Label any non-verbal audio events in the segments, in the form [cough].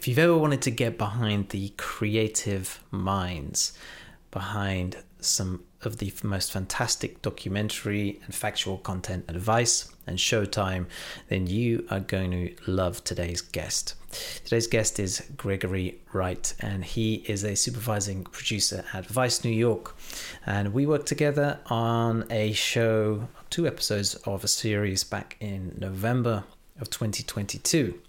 if you've ever wanted to get behind the creative minds behind some of the most fantastic documentary and factual content advice and showtime, then you are going to love today's guest. Today's guest is Gregory Wright, and he is a supervising producer at Vice New York. And we worked together on a show, two episodes of a series back in November of 2022.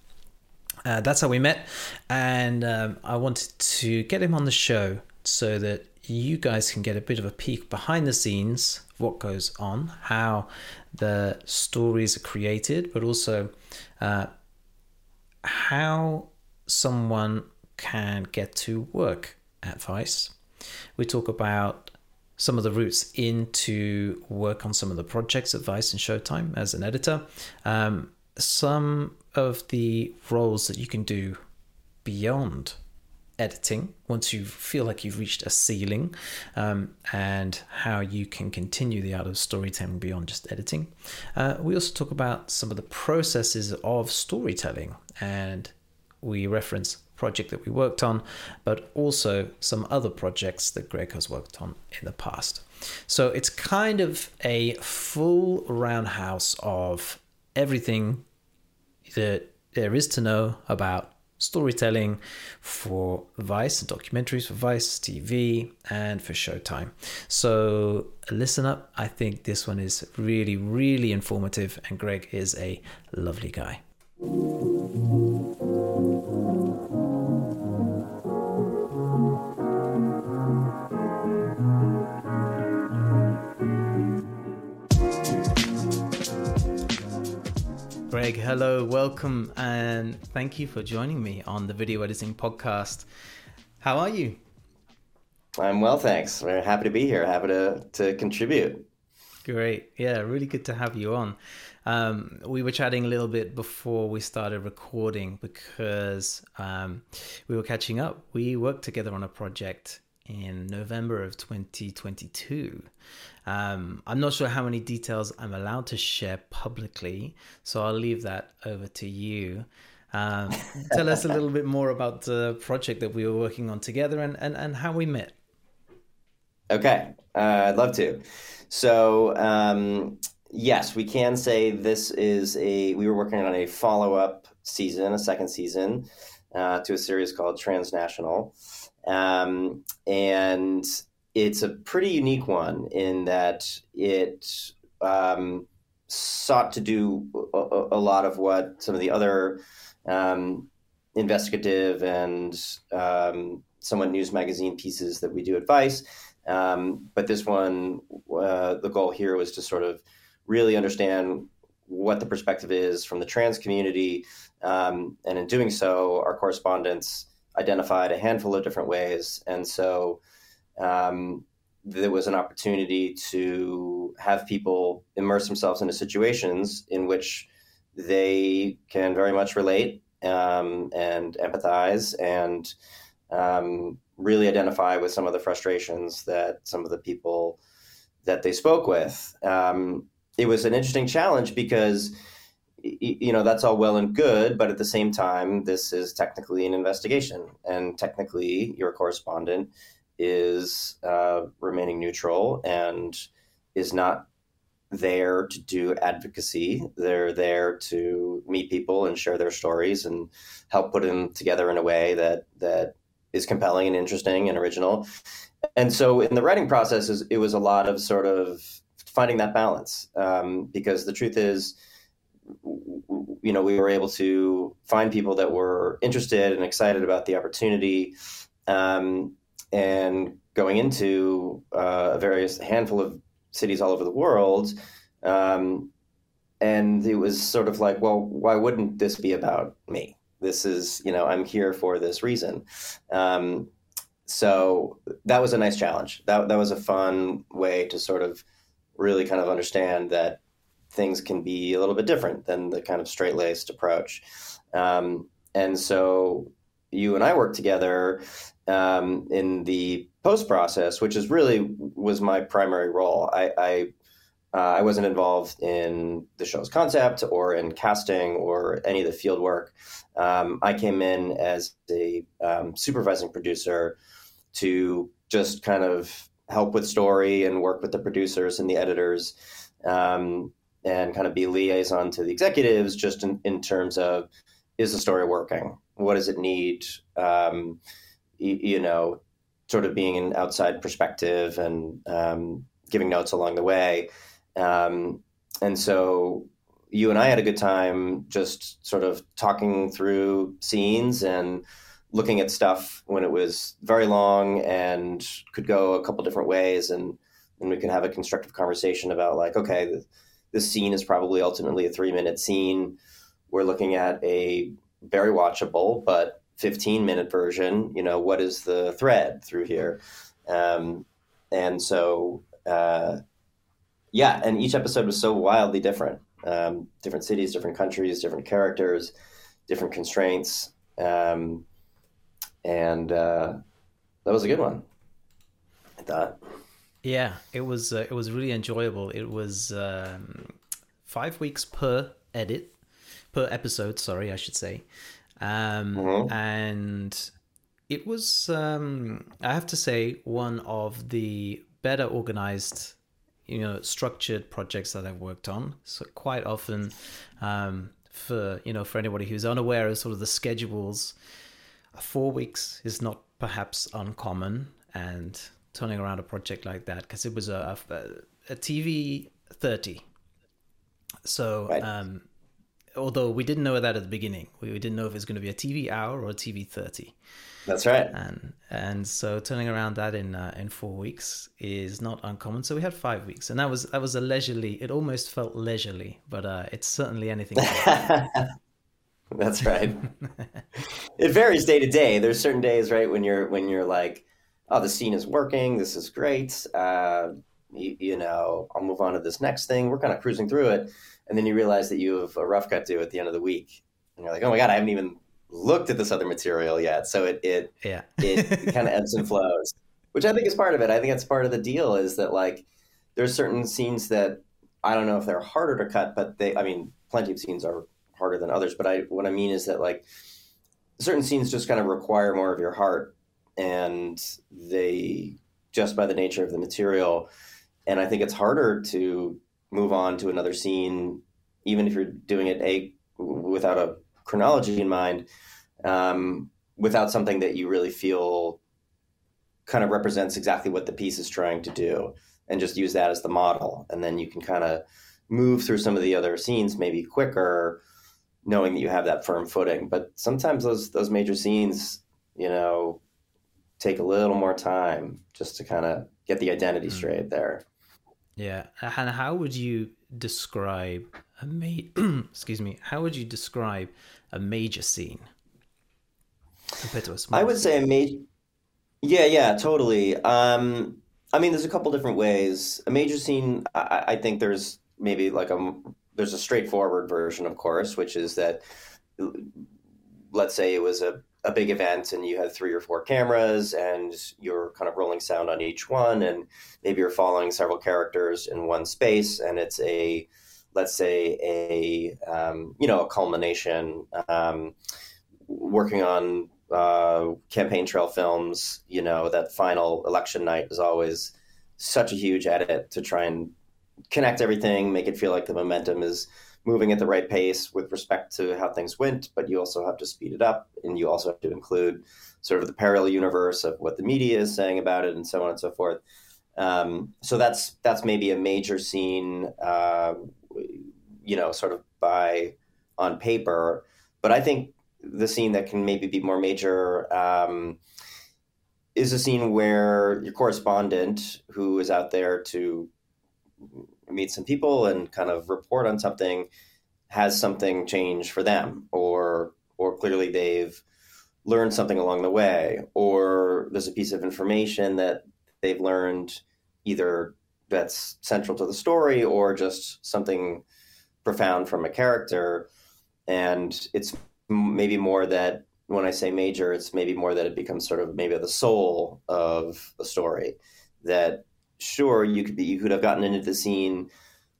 Uh, that's how we met, and um, I wanted to get him on the show so that you guys can get a bit of a peek behind the scenes of what goes on, how the stories are created, but also uh, how someone can get to work at Vice. We talk about some of the routes into work on some of the projects at Vice and Showtime as an editor, um, some of the roles that you can do beyond editing once you feel like you've reached a ceiling um, and how you can continue the art of storytelling beyond just editing. Uh, we also talk about some of the processes of storytelling and we reference project that we worked on, but also some other projects that Greg has worked on in the past. So it's kind of a full roundhouse of everything that there is to know about storytelling for Vice and documentaries for Vice TV and for Showtime. So listen up. I think this one is really, really informative, and Greg is a lovely guy. Greg, hello, welcome, and thank you for joining me on the Video Editing Podcast. How are you? I'm well, thanks. We're happy to be here, happy to, to contribute. Great. Yeah, really good to have you on. Um, we were chatting a little bit before we started recording because um, we were catching up. We worked together on a project in November of 2022. Um, I'm not sure how many details I'm allowed to share publicly, so I'll leave that over to you. Um, [laughs] tell us a little bit more about the project that we were working on together and, and, and how we met. Okay, uh, I'd love to. So, um, yes, we can say this is a, we were working on a follow up season, a second season uh, to a series called Transnational. Um, and it's a pretty unique one in that it um, sought to do a, a, lot of what some of the other um, investigative and um, somewhat news magazine pieces that we do at Vice. Um, but this one, uh, the goal here was to sort of really understand what the perspective is from the trans community. Um, and in doing so, our correspondents identified a handful of different ways. And so um, there was an opportunity to have people immerse themselves into situations in which they can very much relate um, and empathize and um, really identify with some of the frustrations that some of the people that they spoke with. Um, it was an interesting challenge because you know that's all well and good but at the same time this is technically an investigation and technically your correspondent is uh, remaining neutral and is not there to do advocacy they're there to meet people and share their stories and help put them together in a way that that is compelling and interesting and original and so in the writing process it was a lot of sort of finding that balance um, because the truth is you know, we were able to find people that were interested and excited about the opportunity. Um, and going into uh, various handful of cities all over the world. Um, and it was sort of like, well, why wouldn't this be about me? This is, you know, I'm here for this reason. Um, so that was a nice challenge. That that was a fun way to sort of really kind of understand that things can be a little bit different than the kind of straight laced approach. Um, and so you and I worked together um, in the post process, which is really was my primary role. I, I uh, I wasn't involved in the show's concept or in casting or any of the field work. Um, I came in as a um, supervising producer to just kind of help with story and work with the producers and the editors um, and kind of be liaison to the executives just in, in, terms of is the story working? What does it need? Um, you, you, know, sort of being an outside perspective and um, giving notes along the way. Um, and so you and I had a good time just sort of talking through scenes and looking at stuff when it was very long and could go a couple different ways and and we could have a constructive conversation about like okay this scene is probably ultimately a three minute scene we're looking at a very watchable but 15 minute version you know what is the thread through here um, and so uh, yeah and each episode was so wildly different um, different cities different countries different characters different constraints um, and uh, that was a good one. I thought. Yeah, it was. Uh, it was really enjoyable. It was um, five weeks per edit, per episode. Sorry, I should say, um, mm-hmm. and it was. Um, I have to say, one of the better organized, you know, structured projects that I've worked on. So quite often, um, for you know, for anybody who's unaware of sort of the schedules four weeks is not perhaps uncommon and turning around a project like that because it was a, a, a TV 30. So, right. um, although we didn't know that at the beginning, we, we didn't know if it was going to be a TV hour or a TV 30. That's right. And and so turning around that in uh, in four weeks is not uncommon. So we had five weeks, and that was that was a leisurely. It almost felt leisurely, but uh, it's certainly anything. [laughs] That's right. it varies day to day. There's certain days, right, when you're when you're like, oh, the scene is working. This is great. Uh, you, you, know, I'll move on to this next thing. We're kind of cruising through it, and then you realize that you have a rough cut due at the end of the week, and you're like, oh my god, I haven't even looked at this other material yet. So it it yeah it, it kind of ebbs and flows, which I think is part of it. I think that's part of the deal is that like there's certain scenes that I don't know if they're harder to cut, but they I mean plenty of scenes are harder than others. But I what I mean is that like certain scenes just kind of require more of your heart, and they just by the nature of the material. And I think it's harder to move on to another scene, even if you're doing it a without a chronology in mind, um, without something that you really feel kind of represents exactly what the piece is trying to do, and just use that as the model, and then you can kind of move through some of the other scenes maybe quicker knowing that you have that firm footing. But sometimes those those major scenes, you know, take a little more time just to kind of get the identity mm. straight there. Yeah, and how would you describe a ma- [clears throat] excuse me? How would you describe a major scene compared to a small? I would scene? say a major. Yeah, yeah, totally. Um, I mean, there's a couple different ways. A major scene, I, I think there's maybe like a there's a straightforward version, of course, which is that let's say it was a, a big event and you had three or four cameras and you're kind of rolling sound on each one and maybe you're following several characters in one space and it's a let's say a um, you know a culmination um, working on uh, campaign trail films you know that final election night is always such a huge edit to try and connect everything, make it feel like the momentum is moving at the right pace with respect to how things went, but you also have to speed it up and you also have to include sort of the parallel universe of what the media is saying about it and so on and so forth. Um, so that's that's maybe a major scene, uh, you know, sort of by on paper. But I think the scene that can maybe be more major um, is a scene where your correspondent, who is out there to meet some people and kind of report on something has something changed for them or or clearly they've learned something along the way or there's a piece of information that they've learned either that's central to the story or just something profound from a character. And it's maybe more that when i say major it's maybe more that it becomes sort of maybe the soul of the story that sure you could be you could have gotten into the scene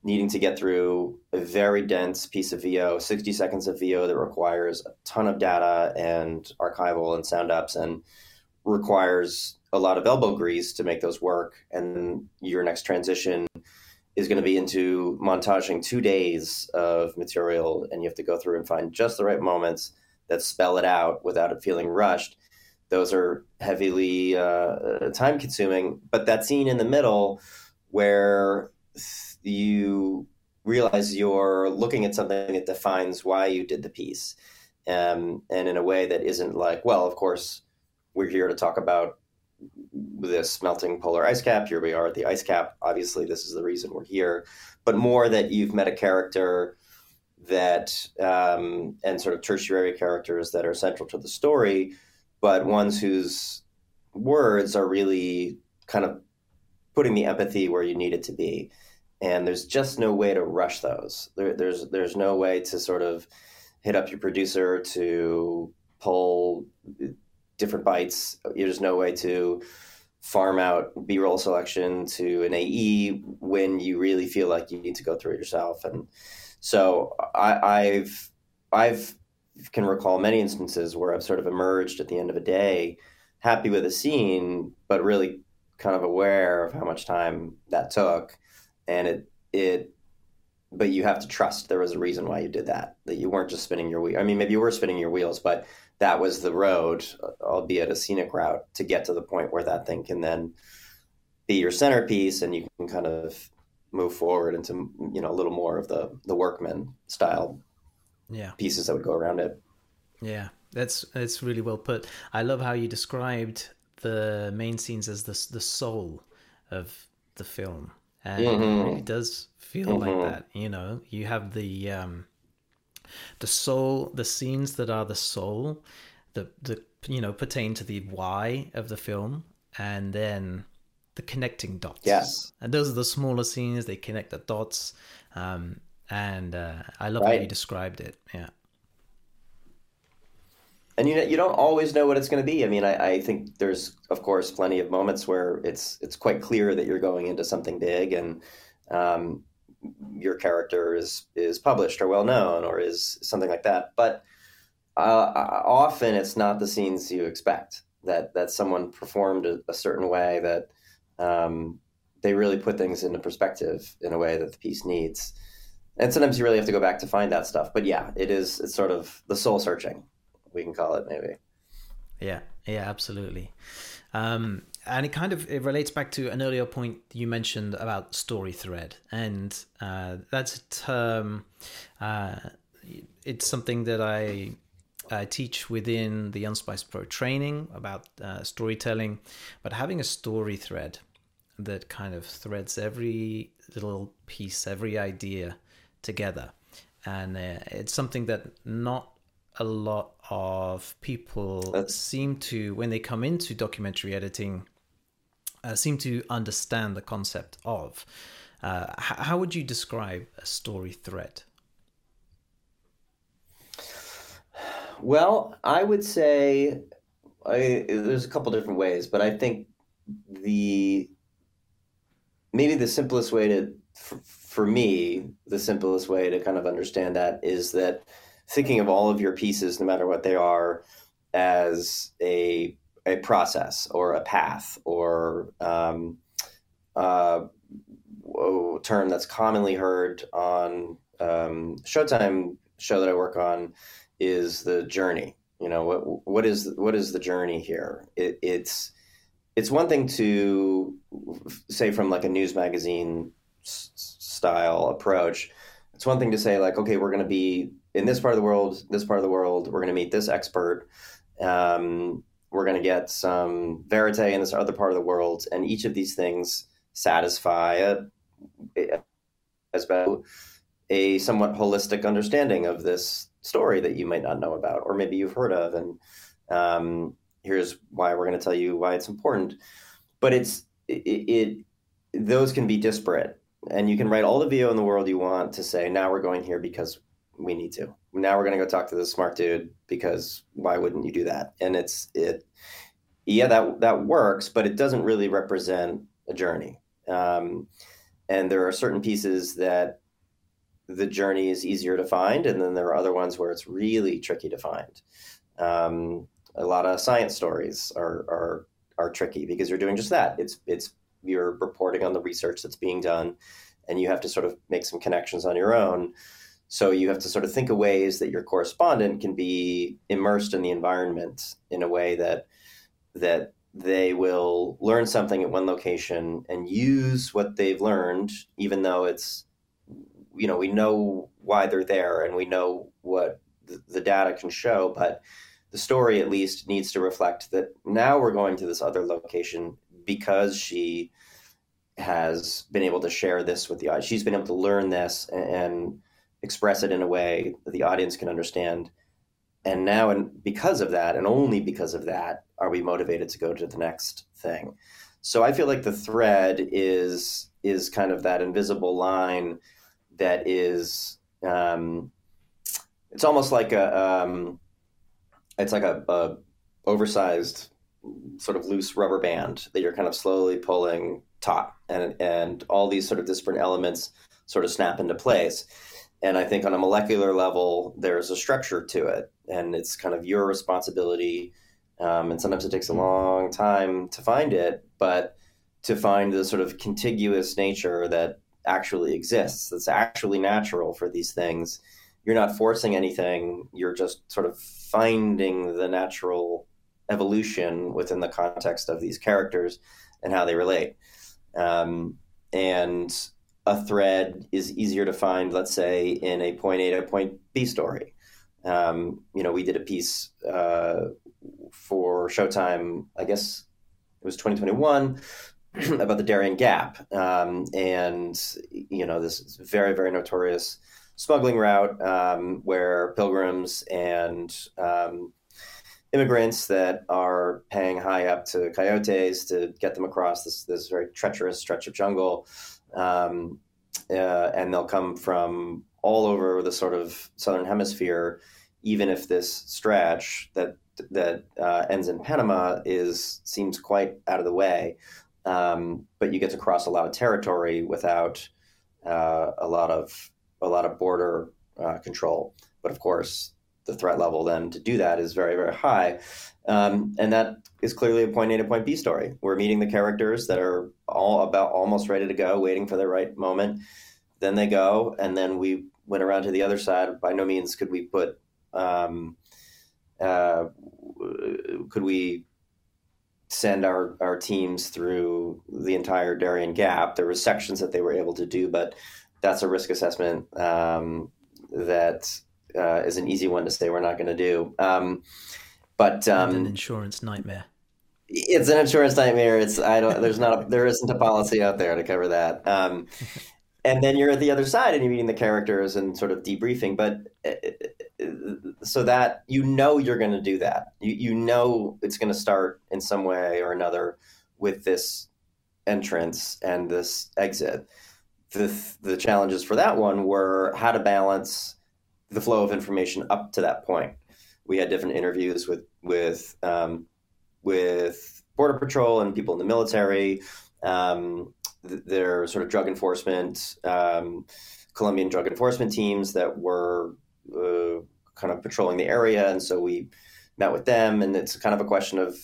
needing to get through a very dense piece of VO, 60 seconds of VO that requires a ton of data and archival and sound ups and requires a lot of elbow grease to make those work. And your next transition is going to be into montaging two days of material, and you have to go through and find just the right moments that spell it out without it feeling rushed. Those are heavily uh, time consuming. But that scene in the middle where you realize you're looking at something that defines why you did the piece. Um, and in a way that isn't like, well, of course, we're here to talk about this melting polar ice cap. Here we are at the ice cap. Obviously, this is the reason we're here. But more that you've met a character that, um, and sort of tertiary characters that are central to the story, but ones whose words are really kind of putting the empathy where you need it to be and there's just no way to rush those. There, there's there's no way to sort of hit up your producer to pull different bites. There's no way to farm out B-roll selection to an AE when you really feel like you need to go through it yourself. And so I, I've I've can recall many instances where I've sort of emerged at the end of a day, happy with a scene, but really kind of aware of how much time that took. And it it but you have to trust there was a reason why you did that that you weren't just spinning your wheel i mean maybe you were spinning your wheels but that was the road albeit a scenic route to get to the point where that thing can then be your centerpiece and you can kind of move forward into you know a little more of the the workman style yeah pieces that would go around it yeah that's that's really well put i love how you described the main scenes as the the soul of the film and mm-hmm. it really does feel mm-hmm. like that. You know, you have the um, the soul, the scenes that are the soul, the the you know pertain to the why of the film, and then the connecting dots. Yes, and those are the smaller scenes. They connect the dots, um, and uh, I love right. how you described it. Yeah and you know, you don't always know what it's going to be. I mean, I, I, think there's of course plenty of moments where it's it's quite clear that you're going into something big, and um, your character is is published or well known or is something like that. But uh, often it's not the scenes you expect. That that someone performed a, a certain way that um, they really put things into perspective in a way that the piece needs. And sometimes you really have to go back to find that stuff. But yeah, it is it's sort of the soul searching we can call it maybe. Yeah, yeah, absolutely. Um, and it kind of it relates back to an earlier point you mentioned about story thread, and uh, that's a term. Uh, it's something that I I teach within the Unsplice Pro training about uh, storytelling, but having a story thread that kind of threads every little piece, every idea together, and uh, it's something that not a lot of people That's... seem to, when they come into documentary editing, uh, seem to understand the concept of. Uh, h- how would you describe a story thread? Well, I would say I, there's a couple different ways, but I think the maybe the simplest way to for, for me the simplest way to kind of understand that is that thinking of all of your pieces, no matter what they are, as a a process or a path or um, uh, a term that's commonly heard on um, Showtime show that I work on is the journey. You know what what is what is the journey here? It, it's it's one thing to say from like a news magazine style approach. It's one thing to say like, okay, we're going to be in this part of the world, this part of the world, we're going to meet this expert. Um, we're going to get some verite in this other part of the world, and each of these things satisfy a, as well a somewhat holistic understanding of this story that you might not know about, or maybe you've heard of, and um, here's why we're going to tell you why it's important. But it's it, it those can be disparate, and you can write all the VO in the world you want to say now we're going here because we need to. Now we're going to go talk to this smart dude because why wouldn't you do that? And it's it, yeah, that that works, but it doesn't really represent a journey. Um, and there are certain pieces that the journey is easier to find, and then there are other ones where it's really tricky to find. Um, a lot of science stories are, are are tricky because you're doing just that. It's it's you're reporting on the research that's being done, and you have to sort of make some connections on your own. So you have to sort of think of ways that your correspondent can be immersed in the environment in a way that that they will learn something at one location and use what they've learned, even though it's you know we know why they're there and we know what the, data can show, but the story at least needs to reflect that now we're going to this other location because she has been able to share this with the audience. She's been able to learn this and express it in a way that the audience can understand. And now, and because of that, and only because of that, are we motivated to go to the next thing. So I feel like the thread is is kind of that invisible line that is. Um, it's almost like a um, it's like a, a oversized sort of loose rubber band that you're kind of slowly pulling taut and and all these sort of disparate elements sort of snap into place. And i think on a molecular level there's a structure to it and it's kind of your responsibility um, and sometimes it takes a long time to find it but to find the sort of contiguous nature that actually exists that's actually natural for these things. You're not forcing anything you're just sort of finding the natural evolution within the context of these characters and how they relate. Um, and a thread is easier to find let's say in a point a to point b story. Um, you know we did a piece uh, for showtime i guess it was 2021 [clears throat] about the darien gap. Um, and you know this very very notorious smuggling route um, where pilgrims and um, immigrants that are paying high up to coyotes to get them across this, this very treacherous stretch of jungle. Um, uh, and they'll come from all over the sort of southern hemisphere, even if this stretch that that uh, ends in Panama is seems quite out of the way. Um, but you get to cross a lot of territory without uh, a lot of a lot of border uh, control. But of course, the threat level then to do that is very, very high. Um, and that is clearly a point A to point B story. We're meeting the characters that are all about almost ready to go, waiting for the right moment. Then they go, and then we went around to the other side. By no means could we put, um, uh, could we send our, our teams through the entire Darien Gap. There were sections that they were able to do, but that's a risk assessment um, that uh, is an easy one to say we're not going to do. Um, but um, an insurance nightmare. It's an insurance nightmare. It's I don't. There's not. A, [laughs] there isn't a policy out there to cover that. Um, [laughs] and then you're at the other side and you're meeting the characters and sort of debriefing. But uh, so that you know you're going to do that. You you know it's going to start in some way or another with this entrance and this exit the the challenges for that one were how to balance the flow of information up to that point. We had different interviews with with um, with border patrol and people in the military. Um, their sort of drug enforcement, um, Colombian drug enforcement teams that were uh, kind of patrolling the area, and so we met with them. And it's kind of a question of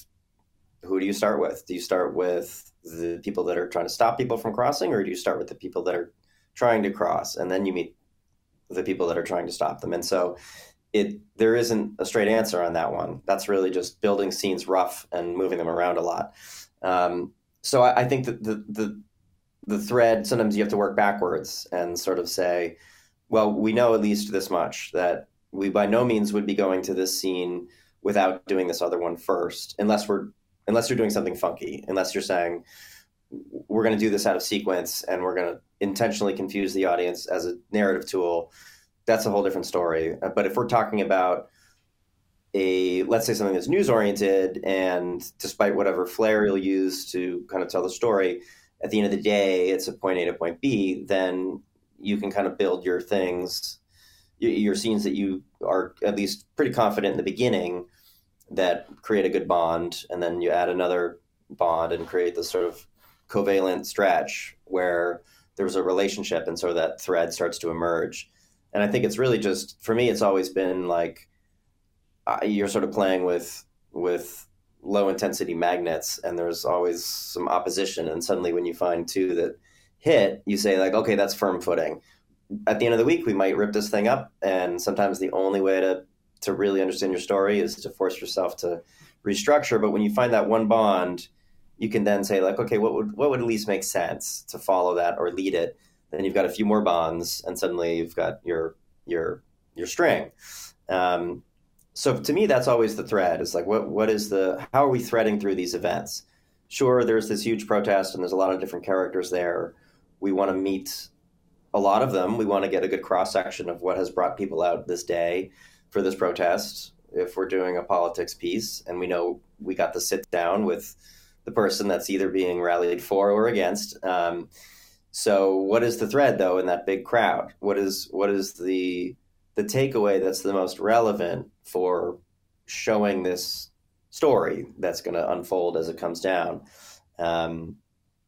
who do you start with? Do you start with the people that are trying to stop people from crossing, or do you start with the people that are trying to cross, and then you meet the people that are trying to stop them? And so, it there isn't a straight answer on that one. That's really just building scenes rough and moving them around a lot. Um, so I, I think that the, the the thread sometimes you have to work backwards and sort of say, well, we know at least this much that we by no means would be going to this scene without doing this other one first, unless we're unless you're doing something funky, unless you're saying we're going to do this out of sequence and we're going to intentionally confuse the audience as a narrative tool, that's a whole different story. Uh, but if we're talking about a let's say something that's news oriented and despite whatever flair you'll use to kind of tell the story, at the end of the day it's a point A to point B, then you can kind of build your things your scenes that you are at least pretty confident in the beginning that create a good bond, and then you add another bond and create this sort of covalent stretch where there's a relationship, and so that thread starts to emerge. And I think it's really just for me, it's always been like uh, you're sort of playing with with low intensity magnets, and there's always some opposition, and suddenly when you find two that hit, you say like, okay, that's firm footing. At the end of the week, we might rip this thing up, and sometimes the only way to to really understand your story is to force yourself to restructure. But when you find that one bond, you can then say like, okay, what would what would at least make sense to follow that or lead it? Then you've got a few more bonds, and suddenly you've got your your your string. Um, so to me, that's always the thread. Is like, what what is the how are we threading through these events? Sure, there's this huge protest, and there's a lot of different characters there. We want to meet a lot of them. We want to get a good cross section of what has brought people out this day for this protest if we're doing a politics piece and we know we got to sit down with the person that's either being rallied for or against. Um, so what is the thread though in that big crowd? What is what is the the takeaway that's the most relevant for showing this story that's going to unfold as it comes down? Um,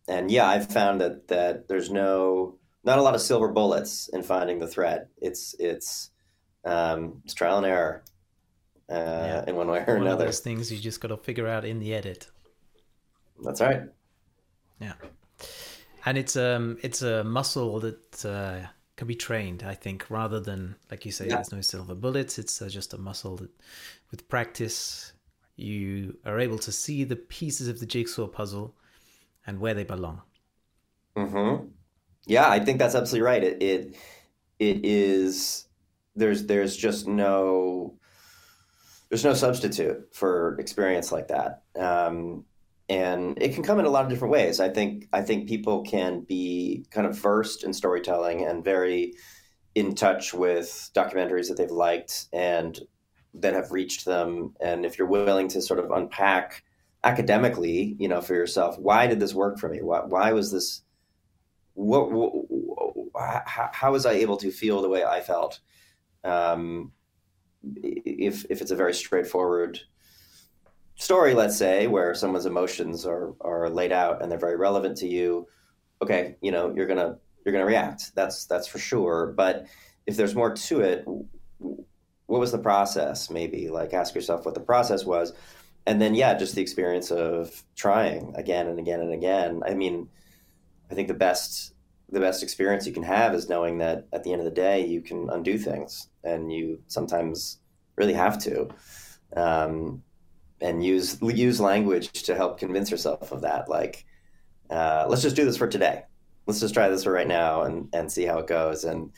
and yeah, I've found that that there's no not a lot of silver bullets in finding the thread. It's it's um, it's trial and error uh, yeah. in one way or one another. Of those things you just got to figure out in the edit. That's right. Yeah, and it's um it's a muscle that uh, can be trained. I think rather than like you say, yeah. there's no silver bullets. It's uh, just a muscle that, with practice, you are able to see the pieces of the jigsaw puzzle and where they belong. Hmm. Yeah, I think that's absolutely right. It it it is. There's there's just no there's no substitute for experience like that. Um, and it can come in a lot of different ways. I think I think people can be kind of versed in storytelling and very in touch with documentaries that they've liked and that have reached them. And if you're willing to sort of unpack academically, you know, for yourself, why did this work for me? Why, why was this? What, what, how, how was I able to feel the way I felt? Um, if if it's a very straightforward story, let's say, where someone's emotions are are laid out and they're very relevant to you, okay, you know, you're gonna you're gonna react. That's that's for sure. But if there's more to it, what was the process? Maybe like ask yourself what the process was, and then yeah, just the experience of trying again and again and again. I mean, I think the best the best experience you can have is knowing that at the end of the day you can undo things and you sometimes really have to um, and use use language to help convince yourself of that. Like uh, let's just do this for today. Let's just try this for right now and and see how it goes. And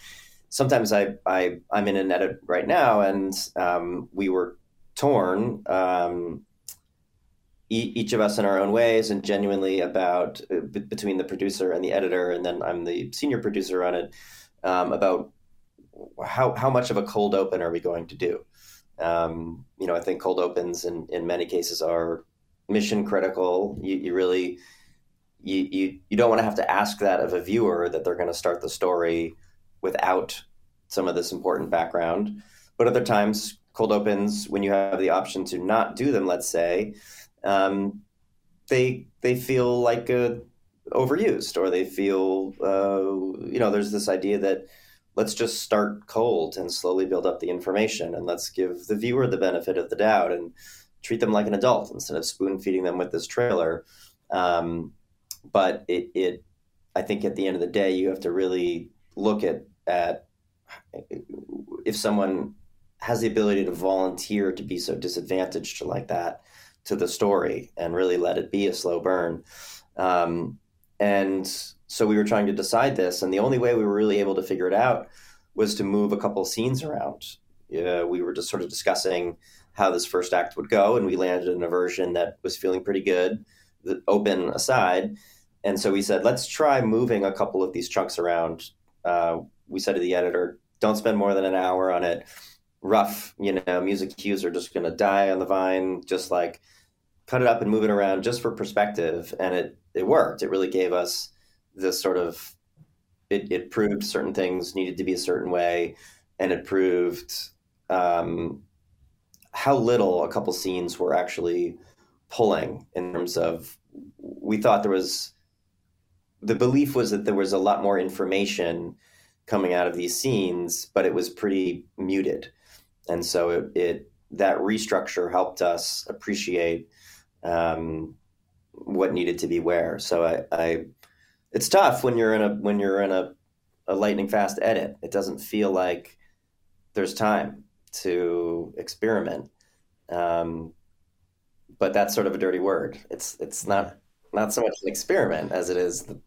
sometimes i, I i'm in an edit right now and um, we were torn um, each of us in our own ways and genuinely about uh, b- between the producer and the editor. And then i'm the senior producer on it um, about how, how much of a cold open are we going to do um, you know i think cold opens in, in many cases are mission critical. You, you really you, you, you don't want to have to ask that of a viewer that they're going to start the story without some of this important background. But other times cold opens when you have the option to not do them let's say um, they they feel like uh, overused or they feel uh, you know there's this idea that let's just start cold and slowly build up the information and let's give the viewer the benefit of the doubt and treat them like an adult instead of spoon feeding them with this trailer um, but it, it i think at the end of the day you have to really look at at if someone has the ability to volunteer to be so disadvantaged like that to the story and really let it be a slow burn. Um, and so we were trying to decide this, and the only way we were really able to figure it out was to move a couple scenes around. Uh, we were just sort of discussing how this first act would go, and we landed in a version that was feeling pretty good, the open aside. And so we said, let's try moving a couple of these chunks around. Uh, we said to the editor, don't spend more than an hour on it rough, you know, music cues are just going to die on the vine. Just like cut it up and move it around just for perspective. And it, it worked. It really gave us this sort of, it, it proved certain things needed to be a certain way. And it proved um, how little a couple scenes were actually pulling in terms of, we thought there was, the belief was that there was a lot more information coming out of these scenes, but it was pretty muted, and so it, it that restructure helped us appreciate um, what needed to be where. So I, I, it's tough when you're in a when you're in a, a lightning fast edit. It doesn't feel like there's time to experiment. Um, but that's sort of a dirty word. It's it's not not so much an experiment as it is the,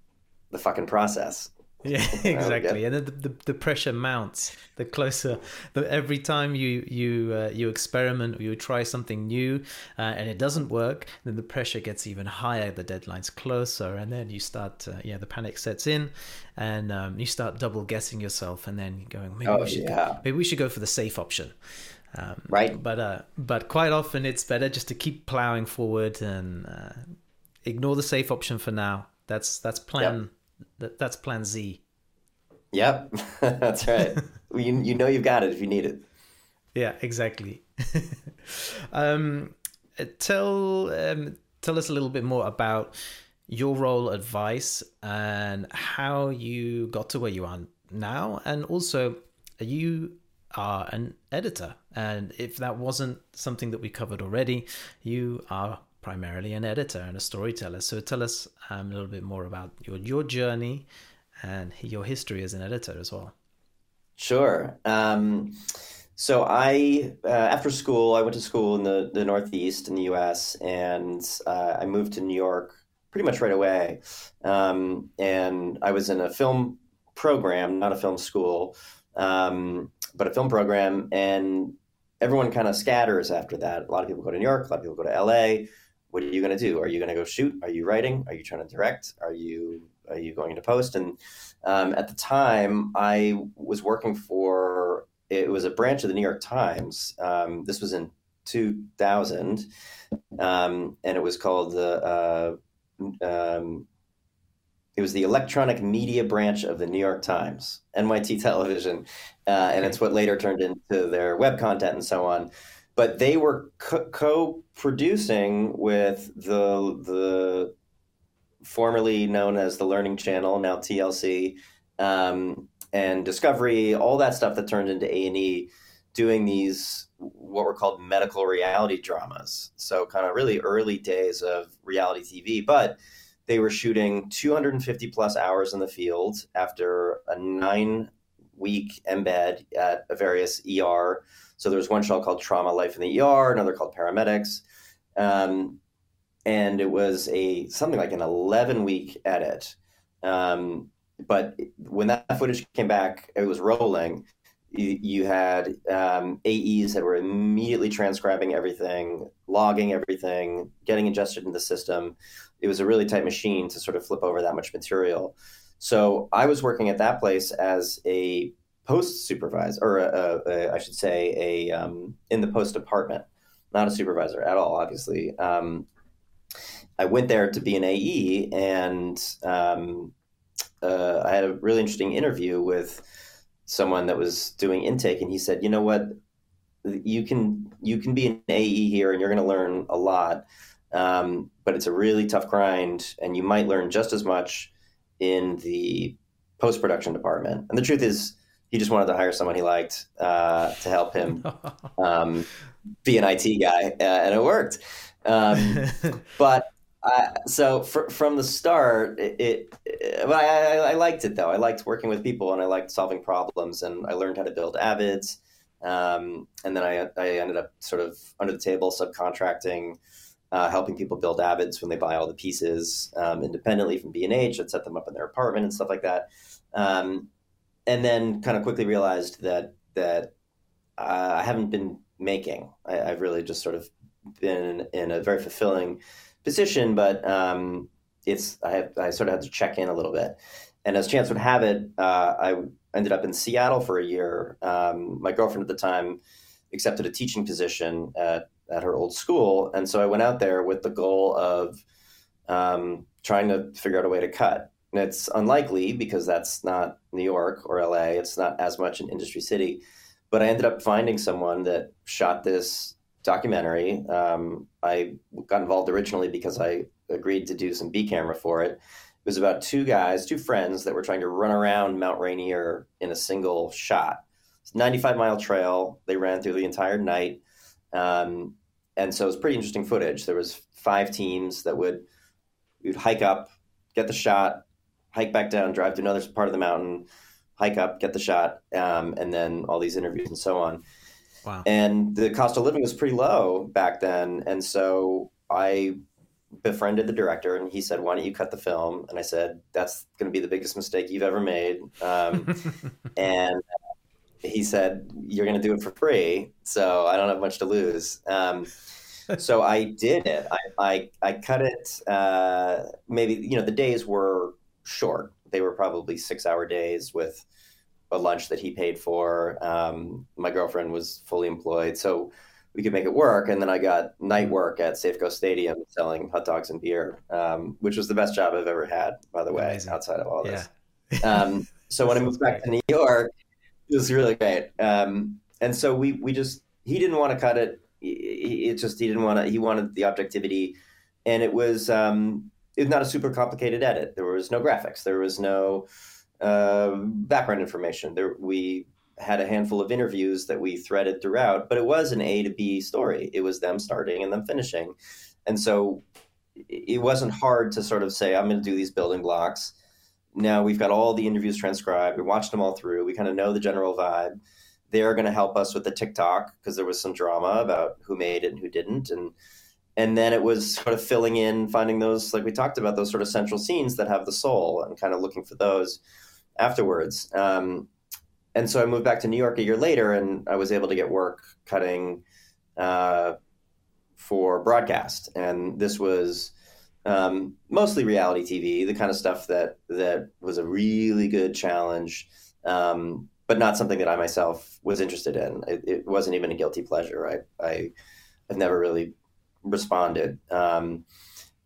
the fucking process. [laughs] Yeah, [laughs] exactly. And then the, the, the, pressure mounts the closer. The, every time you you uh, you experiment or you try something new uh, and it doesn't work, then the pressure gets even higher. The deadline's closer, and then you start. Uh, yeah, the panic sets in, and um, you start double guessing yourself, and then going, maybe oh, we should yeah. go, maybe we should go for the safe option. Um, right. But uh, but quite often it's better just to keep plowing forward and uh, ignore the safe option for now. That's that's plan. Yep that, that's plan Z. Yep, [laughs] that's right. you, you know you've got it if you need it. Yeah, exactly. [laughs] um, tell um, tell us a little bit more about your role at Vice and how you got to where you are now, and also you are an editor. And if that wasn't something that we covered already, you are primarily an editor and a storyteller. So tell us um, a little bit more about your your journey and your history as an editor as well. Sure. Um, so I, uh, after school, I went to school in the, the Northeast in the U.S. and uh, I moved to New York pretty much right away. Um, and I was in a film program, not a film school, um, but a film program. And everyone kind of scatters after that. A lot of people go to New York, a lot of people go to L.A what are you going to do? Are you going to go shoot? Are you writing? Are you trying to direct? Are you are you going to post? And um, at the time, I was working for it was a branch of the New York Times. Um, this was in 2000, um, and it was called the. Uh, um, it was the electronic media branch of the New York Times, NYT [laughs] Television, uh, and it's what later turned into their web content and so on but they were co producing with the the formerly known as the Learning Channel, now TLC, um, and Discovery, all that stuff that turned into A and E, doing these what were called medical reality dramas. So kind of really early days of reality TV, but they were shooting 250 plus hours in the field after a nine week embed at a various ER so there was one show called Trauma Life in the ER, another called Paramedics. Um, and it was a something like an 11 week edit. Um, but when that footage came back, it was rolling. You, you had um, AEs that were immediately transcribing everything, logging everything, getting ingested in the system. It was a really tight machine to sort of flip over that much material. So I was working at that place as a post supervisor, or a, a, I should say, a um, in the post department, not a supervisor at all, obviously. Um, I went there to be an AE, and um, uh, I had a really interesting interview with someone that was doing intake, and he said, "You know what? You can you can be an AE here, and you're going to learn a lot, um, but it's a really tough grind, and you might learn just as much in the post production department." And the truth is he just wanted to hire someone he liked uh, to help him [laughs] um, be an IT guy, uh, and it worked. Um, [laughs] but uh, so for, from the start, it, it I, I, liked it though. I liked working with people, and I liked solving problems, and I learned how to build Avids. Um, and then I, I ended up sort of under the table subcontracting, uh, helping people build Avids when they buy all the pieces um, independently from B and H and set them up in their apartment and stuff like that. Um, and then kind of quickly realized that that uh, I haven't been making. I, have really just sort of been in a very fulfilling position, but um, it's I, have, I sort of had to check in a little bit. And as chance would have it, uh, I ended up in Seattle for a year. Um, my girlfriend at the time accepted a teaching position at, at her old school, and so I went out there with the goal of um, trying to figure out a way to cut. And it's unlikely because that's not New York or LA. It's not as much an industry city. But I ended up finding someone that shot this documentary. Um, I got involved originally because I agreed to do some B camera for it. It was about two guys, two friends that were trying to run around Mount Rainier in a single shot. It's a 95 mile trail. They ran through the entire night. Um, and so it was pretty interesting footage. There was five teams that would we'd hike up, get the shot, hike back down, drive to another part of the mountain, hike up, get the shot, um, and then all these interviews and so on. Wow. And the cost of living was pretty low back then, and so I befriended the director, and he said, "Why don't you cut the film?" And I said, "That's going to be the biggest mistake you've ever made." Um, [laughs] and he said, "You're going to do it for free, so I don't have much to lose." Um, so I did it. I I, I cut it. Uh, maybe you know the days were short. They were probably six hour days with a lunch that he paid for. Um, my girlfriend was fully employed, so we could make it work. And then I got night work at Safeco Stadium selling hot dogs and beer, um, which was the best job I've ever had, by the way, Amazing. outside of all this. Yeah. [laughs] um, so when I moved back to New York, it was really great. Um, and so we we just he didn't want to cut it. It just he didn't want to. He wanted the objectivity, and it was um, it was not a super complicated edit. There was no graphics. There was no uh, background information. There we had a handful of interviews that we threaded throughout, but it was an A to B story. It was them starting and them finishing, and so it wasn't hard to sort of say I'm going to do these building blocks now we've got all the interviews transcribed. We watched them all through. We kind of know the general vibe. They're going to help us with the tick-tock because there was some drama about who made it and who didn't, and and then it was sort of filling in, finding those like we talked about those sort of central scenes that have the soul, and kind of looking for those afterwards. Um, and so I moved back to New York a year later, and I was able to get work cutting uh, for broadcast, and this was um, mostly reality TV, the kind of stuff that that was a really good challenge, um, but not something that I myself was interested in. It, it, wasn't even a guilty pleasure. I, I have never really responded, um,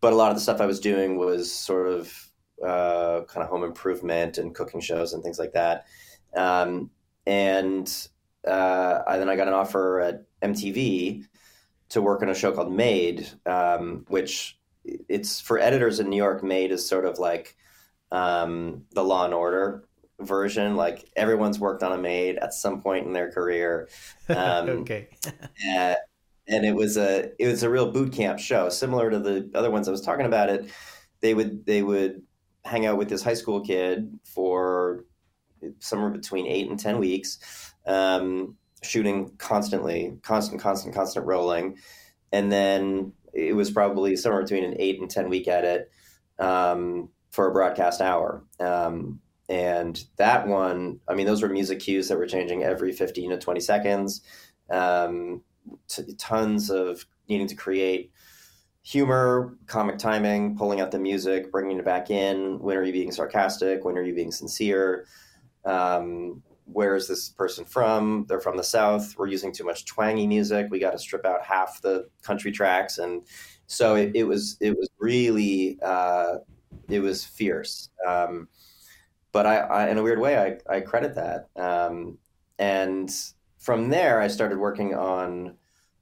but a lot of the stuff I was doing was sort of uh, kind of home improvement and cooking shows and things like that. Um, and uh, I, then I got an offer at MTV to work on a show called Made, um, which it's for editors in New York made is sort of like um, the Law and Order version. Like everyone's worked on a Made at some point in their career. [laughs] Um, okay. and, and it was a it was a real boot camp show, similar to the other ones I was talking about. It they would they would hang out with this high school kid for somewhere between eight and ten weeks, um, shooting constantly, constant, constant, constant rolling, and then it was probably somewhere between an eight and 10 week edit um, for a broadcast hour. Um, and that one, I mean, those were music cues that were changing every 15 to 20 seconds. Um, t- tons of needing to create humor, comic timing, pulling out the music, bringing it back in. When are you being sarcastic? When are you being sincere? Um, where is this person from? They're from the South. We're using too much twangy music. We got to strip out half the country tracks, and so it, it was it was really uh, it was fierce. Um, but I, I, in a weird way, I, I credit that. Um, and from there, I started working on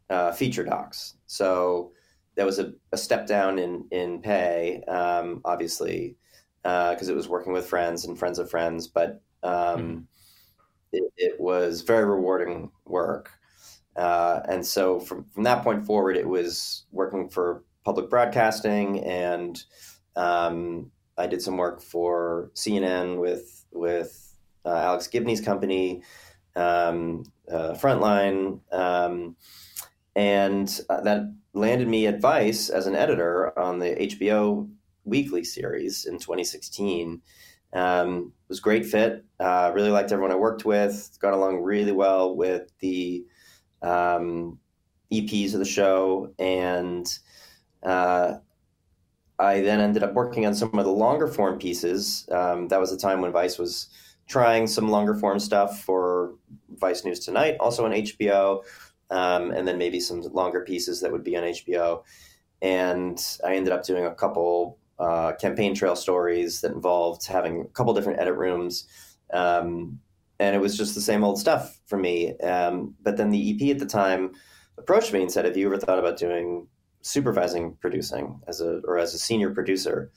uh, feature docs. So that was a, a, step down in in pay, um, obviously, because uh, it was working with friends and friends of friends, but. Mm it, it was very rewarding work. Uh, and so from, from that point forward, it was working for public broadcasting, and um, I did some work for CNN with with uh, Alex Gibney's company, um, uh, Frontline, um, and uh, that landed me at Vice as an editor on the HBO weekly series in 2016. Um, it was great fit. Uh, really liked everyone I worked with. Got along really well with the um, EPs of the show, and uh, I then ended up working on some of the longer form pieces. Um, that was the time when Vice was trying some longer form stuff for Vice News Tonight, also on HBO, um, and then maybe some longer pieces that would be on HBO. And I ended up doing a couple uh, campaign trail stories that involved having a couple different edit rooms. Um, and it was just the same old stuff for me. Um, but then the EP at the time approached me and said, "Have you ever thought about doing supervising producing as a or as a senior producer?"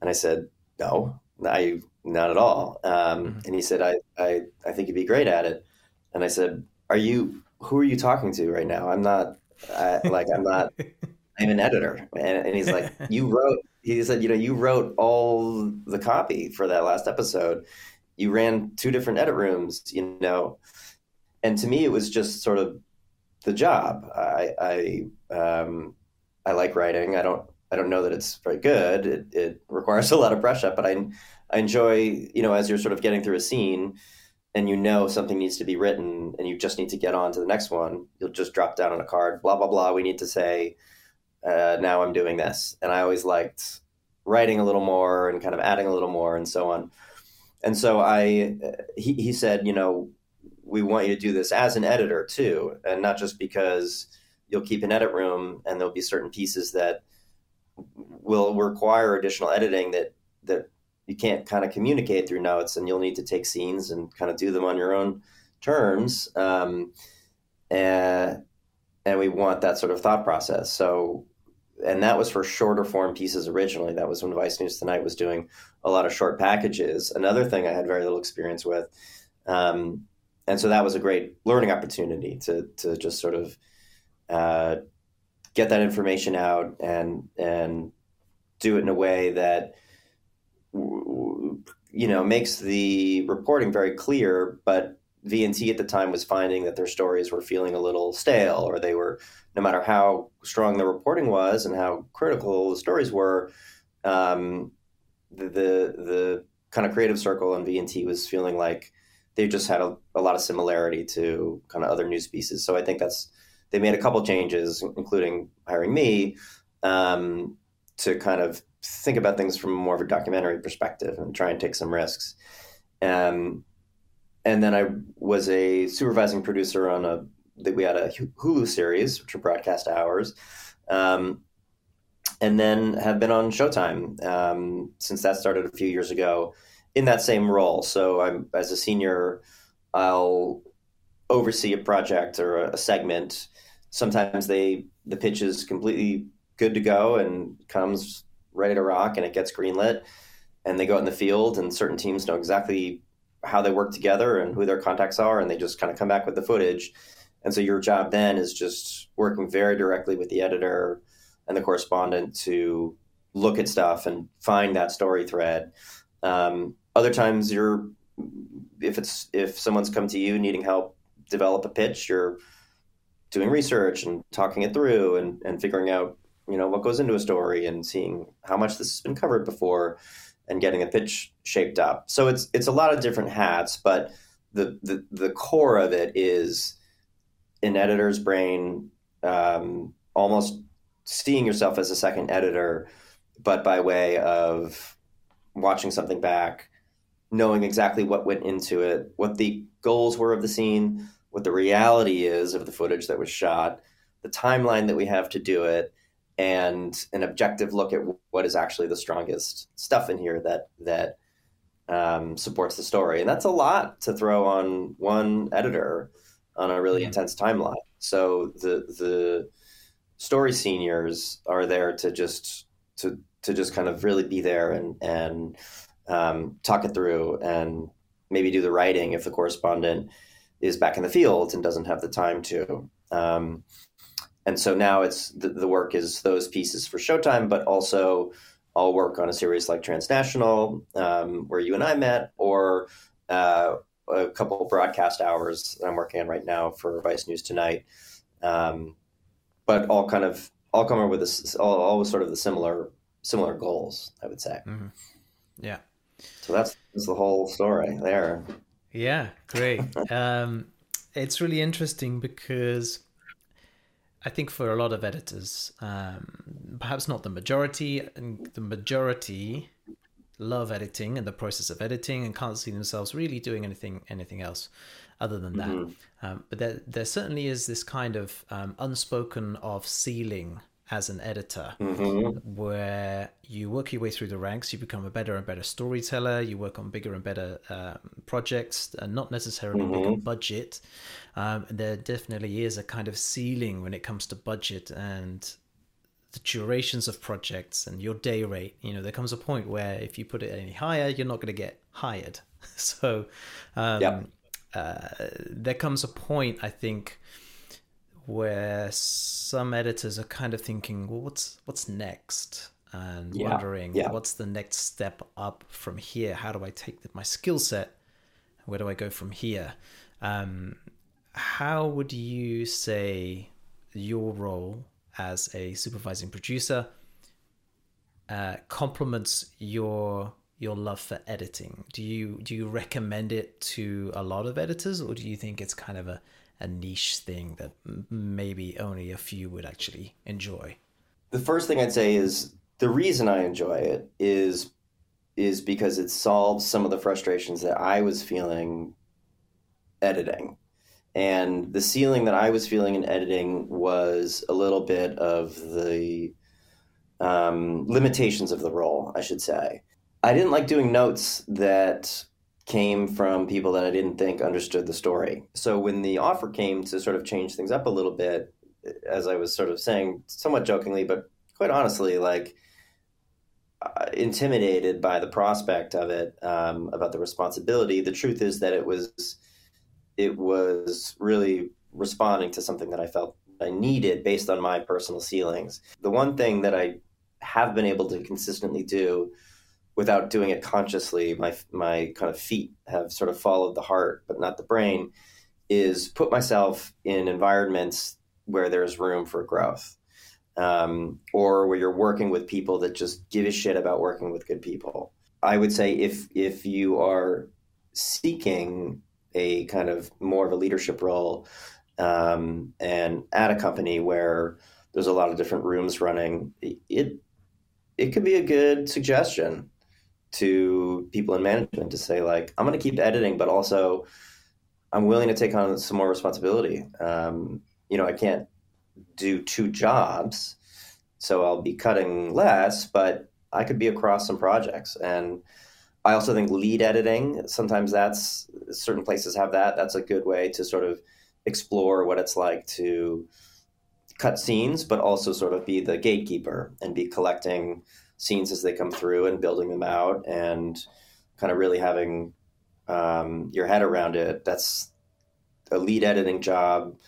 And I said, no, I not at all. Um, mm-hmm. And he said, I, I, I think you'd be great at it. And I said, Are you? Who are you talking to right now? I'm not. I, like I'm not. [laughs] I'm an editor. And, and he's like, You wrote. He said, You know, you wrote all the copy for that last episode. You ran two different edit rooms. You know, and to me, it was just sort of the job. I, I, um, I like writing. I don't I don't know that it's very good. It, it requires a lot of brush up, but I, I enjoy, you know, as you're sort of getting through a scene and you know something needs to be written and you just need to get on to the next one, you'll just drop down on a card, blah, blah, blah. We need to say, uh, now I'm doing this. And I always liked writing a little more and kind of adding a little more and so on. And so I, he, he said, you know, we want you to do this as an editor too, and not just because you'll keep an edit room and there'll be certain pieces that will require additional editing that that you can't kind of communicate through notes, and you'll need to take scenes and kind of do them on your own terms. Um, and and we want that sort of thought process. So, and that was for shorter form pieces originally. That was when Vice News Tonight was doing a lot of short packages. Another thing I had very little experience with. Um, and so that was a great learning opportunity to to just sort of uh, get that information out and and do it in a way that you know makes the reporting very clear but VNT at the time was finding that their stories were feeling a little stale or they were no matter how strong the reporting was and how critical the stories were um, the, the, the kind of creative circle in VNT was feeling like they just had a, a lot of similarity to kind of other news pieces. So I think that's they made a couple changes, including hiring me um, to kind of think about things from more of a documentary perspective and try and take some risks. Um, and then I was a supervising producer on a that we had a Hulu series, which were broadcast hours, um, and then have been on Showtime um, since that started a few years ago in that same role. So I'm as a senior, I'll oversee a project or a, segment. Sometimes they the pitch is completely good to go and comes ready to rock and it gets greenlit and they go out in the field and certain teams know exactly how they work together and who their contacts are and they just kind of come back with the footage. And so your job then is just working very directly with the editor and the correspondent to look at stuff and find that story thread. Um, other times you're if it's if someone's come to you needing help develop a pitch, you're doing research and talking it through and, and figuring out, you know, what goes into a story and seeing how much this has been covered before and getting a pitch shaped up. So it's it's a lot of different hats, but the the, the core of it is an editor's brain um, almost seeing yourself as a second editor, but by way of watching something back, knowing exactly what went into it, what the goals were of the scene, what the reality is of the footage that was shot, the timeline that we have to do it, and an objective look at what is actually the strongest stuff in here that that um, supports the story. And that's a lot to throw on one editor on a really yeah. intense timeline. So the the story seniors are there to just to to just kind of really be there and and um, talk it through and maybe do the writing if the correspondent is back in the field and doesn't have the time to. Um, and so now it's the, the, work is those pieces for Showtime, but also I'll work on a series like Transnational, um, where you and I met, or uh, a couple broadcast hours that I'm working on right now for Vice News Tonight. Um, but all kind of all come up with this, all, all sort of the similar similar goals, I would say. Mm-hmm. Yeah. So that's, that's the whole story there. Yeah, great. [laughs] um, it's really interesting because I think for a lot of editors, um, perhaps not the majority, and the majority love editing and the process of editing and can't see themselves really doing anything anything else other than that. Mm-hmm. Um, but there, there certainly is this kind of um, unspoken of ceiling as an editor, mm-hmm. where you work your way through the ranks, you become a better and better storyteller, you work on bigger and better um, projects, and not necessarily mm-hmm. bigger budget. Um, there definitely is a kind of ceiling when it comes to budget and the durations of projects and your day rate. You know, there comes a point where if you put it any higher, you're not going to get hired. [laughs] So, um, yep. uh, there comes a point, I think, where some editors are kind of thinking, well, what's what's next? And yeah. wondering yeah. what's the next step up from here? How do I take my skill set? Where do I go from here? Um, how would you say your role as a supervising producer uh, complements your your love for editing? Do you do you recommend it to a lot of editors, or do you think it's kind of a, a niche thing that maybe only a few would actually enjoy? The first thing I'd say is the reason I enjoy it is is because it solves some of the frustrations that I was feeling editing. And the ceiling that I was feeling in editing was a little bit of the um, limitations of the role, I should say. I didn't like doing notes that came from people that I didn't think understood the story. So when the offer came to sort of change things up a little bit, as I was sort of saying, somewhat jokingly, but quite honestly, like uh, intimidated by the prospect of it, um, about the responsibility. The truth is that it was, it was really responding to something that I felt I needed based on my personal ceilings. The one thing that I have been able to consistently do without doing it consciously, my my kind of feet have sort of followed the heart, but not the brain. Is put myself in environments where there's room for growth, um, or where you're working with people that just give a shit about working with good people. I would say if if you are seeking a kind of more of a leadership role, um, and at a company where there's a lot of different rooms running, it it could be a good suggestion to people in management to say like i'm going to keep editing but also i'm willing to take on some more responsibility. Um, you know i can't do two jobs so i'll be cutting less but i could be across some projects. And i also think lead editing sometimes that's certain places have that. That's a good way to sort of explore what it's like to cut scenes but also sort of be the gatekeeper and be collecting scenes as they come through and building them out and kind of really having um, your head around it. That's a lead editing job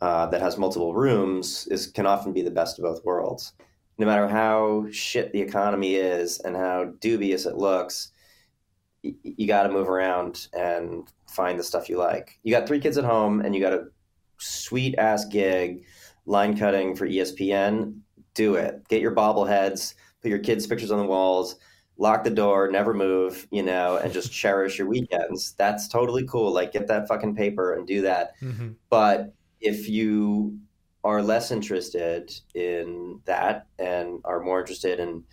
uh, that has multiple rooms is can often be the best of both worlds. No matter how shit the economy is and how dubious it looks, y- you got to move around and find the stuff you like. You got three kids at home and you got a sweet ass gig line cutting for ESPN. Do it. Get your bobbleheads put your kids' pictures on the walls, lock the door, never move, you know, and just [laughs] cherish your weekends. That's totally cool. Like get that fucking paper and do that. Mm-hmm. But if you are less interested in that and are more interested in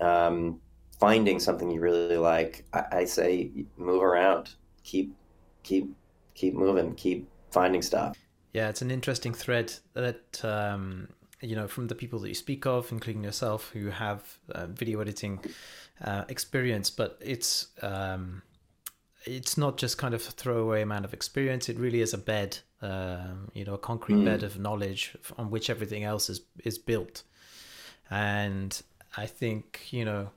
um, finding something you really like, I, I say move around, keep, keep, keep moving, keep finding stuff. Yeah, it's an interesting thread that um, you know, from the people that you speak of, including yourself, who have uh, video editing uh, experience, but it's um, it's not just kind of a throwaway amount of experience. It really is a bed, um, you know, a concrete mm. bed of knowledge on which everything else is is built. And I think you know,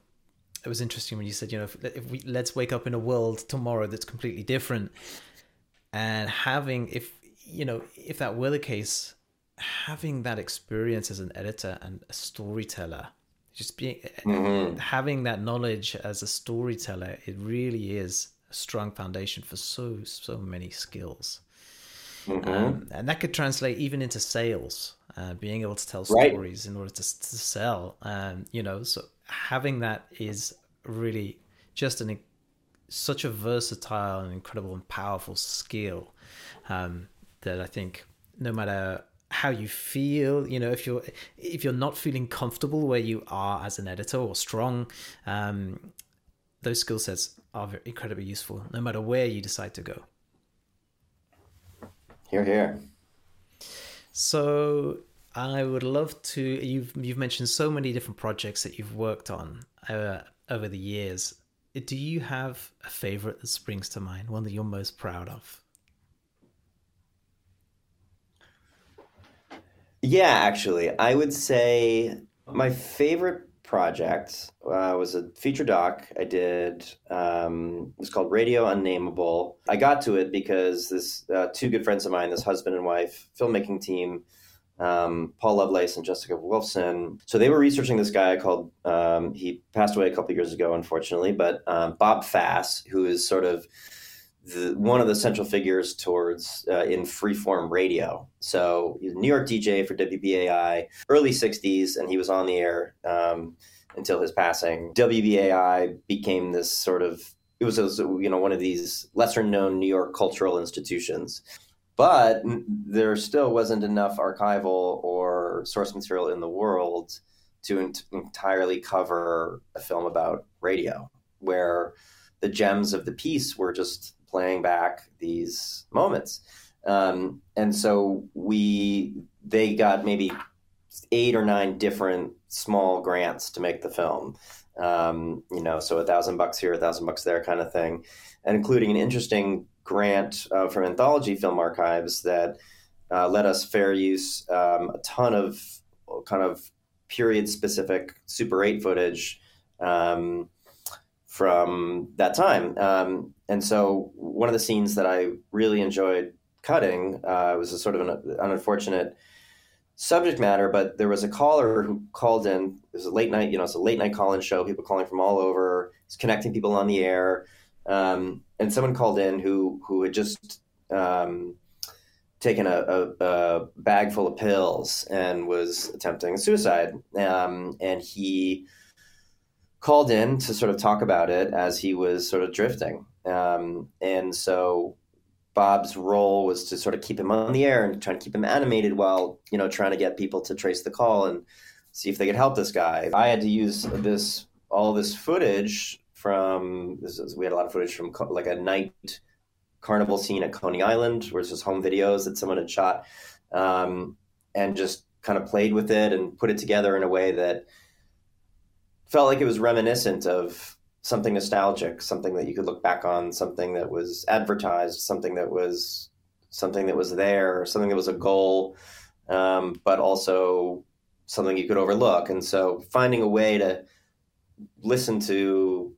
it was interesting when you said, you know, if, if we let's wake up in a world tomorrow that's completely different, and having if you know if that were the case having that experience as an editor and a storyteller just being mm-hmm. having that knowledge as a storyteller it really is a strong foundation for so so many skills mm-hmm. um, and that could translate even into sales uh, being able to tell stories right. in order to, to sell um, you know so having that is really just an such a versatile and incredible and powerful skill um, that I think no matter how you feel you know if you're if you're not feeling comfortable where you are as an editor or strong um, those skill sets are incredibly useful no matter where you decide to go. Here here. So i would love to you've you've mentioned so many different projects that you've worked on uh, over the years. Do you have a favorite that springs to mind? One that you're most proud of Yeah, actually, I would say My favorite project uh, was a feature doc I did. Um, it was called Radio Unnameable. I got to it because this uh, two good friends of mine, this husband and wife filmmaking team, um, Paul Lovelace and Jessica Wolfson. So they were researching this guy called, um, he passed away a couple years ago, unfortunately, but um, Bob Fass, who is sort of the, one of the central figures towards uh, in freeform radio. So a New York DJ for WBAI, early 60s, and he was on the air um, until his passing. WBAI became this sort of, it was, you know, one of these lesser known New York cultural institutions but there still wasn't enough archival or source material in the world to entirely cover a film about radio, where the gems of the piece were just playing back these moments. Um, and so we they got maybe eight or nine different small grants to make the film. Um, you know, so a thousand bucks here, a thousand bucks there, kind of thing, and including an interesting grant uh, from Anthology Film Archives that uh, let us fair use um, a ton of kind of period specific Super 8 footage um, from that time. Um, and so one of the scenes that I really enjoyed cutting uh, was a sort of an, an, unfortunate subject matter, but there was a caller who called in. It was a late night, you know, it's a late night call in show, people calling from all over. It's connecting people on the air. Um, and someone called in who who had just um, taken a, a, a, bag full of pills and was attempting suicide. Um, and he called in to sort of talk about it as he was sort of drifting. Um, and so Bob's role was to sort of keep him on the air and try to keep him animated while you know trying to get people to trace the call and see if they could help this guy. I had to use this all this footage from is, we had a lot of footage from like a night carnival scene at Coney Island, where it's just home videos that someone had shot, um, and just kind of played with it and put it together in a way that felt like it was reminiscent of something nostalgic, something that you could look back on, something that was advertised, something that was something that was there, something that was a goal, um, but also something you could overlook. And so finding a way to listen to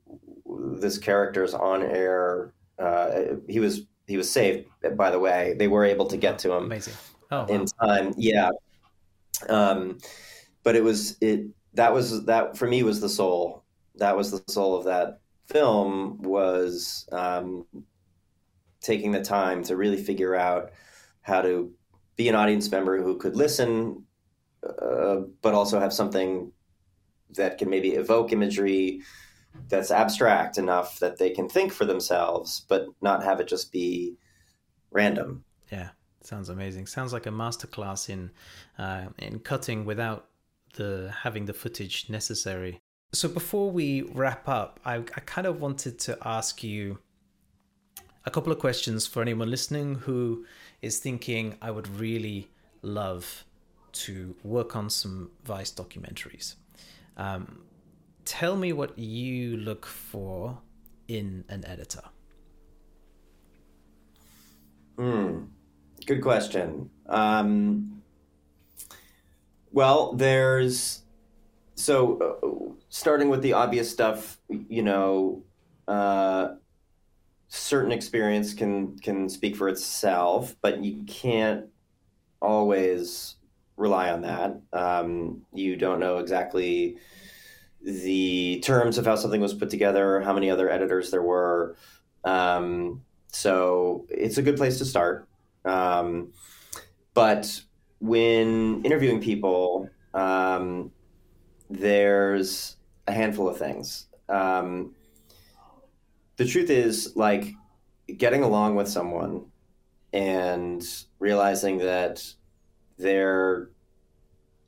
this character's on air. Uh, he was he was saved. By the way, they were able to get to him. Amazing. Oh, in time. Yeah. Um, but it was it that was that for me was the soul. That was the soul of that film was um, taking the time to really figure out how to be an audience member who could listen, uh, but also have something that can maybe evoke imagery that's abstract enough that they can think for themselves, but not have it just be random. Yeah, sounds amazing. Sounds like a masterclass in uh, in cutting without the having the footage necessary. So before we wrap up, I, I kind of wanted to ask you a couple of questions for anyone listening who is thinking I would really love to work on some Vice documentaries. Um, tell me what you look for in an editor. Hmm. Good question. Um, well, there's so uh, starting with the obvious stuff, you know, uh, certain experience can can speak for itself, but you can't always rely on that. Um, you don't know exactly the terms of how something was put together, how many other editors there were. Um, so it's a good place to start. Um, but when interviewing people, um, there's a handful of things. Um, the truth is, like, getting along with someone and realizing that they're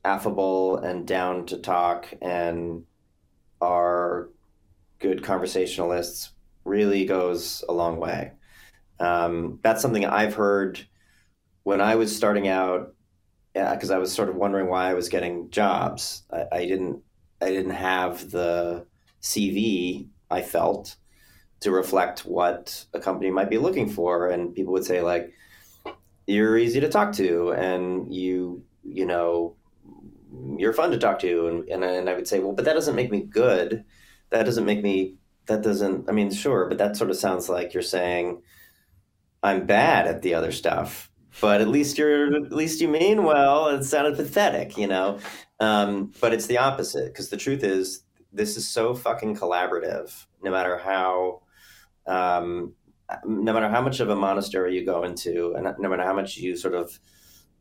affable and down to talk and are good conversationalists really goes a long way. Um, that's something I've heard when I was starting out, because I was sort of wondering why I was getting jobs. I, I didn't, I didn't have the CV I felt to reflect what a company might be looking for, and people would say like, "You're easy to talk to, and you, you know, you're fun to talk to, and and and I would say, well, but that doesn't make me good. That doesn't make me. That doesn't. I mean, sure, but that sort of sounds like you're saying I'm bad at the other stuff. But at least you're at least you mean well. It sounded pathetic, you know. Um, but it's the opposite because the truth is this is so fucking collaborative. No matter how, um, no matter how much of a monastery you go into, and no matter how much you sort of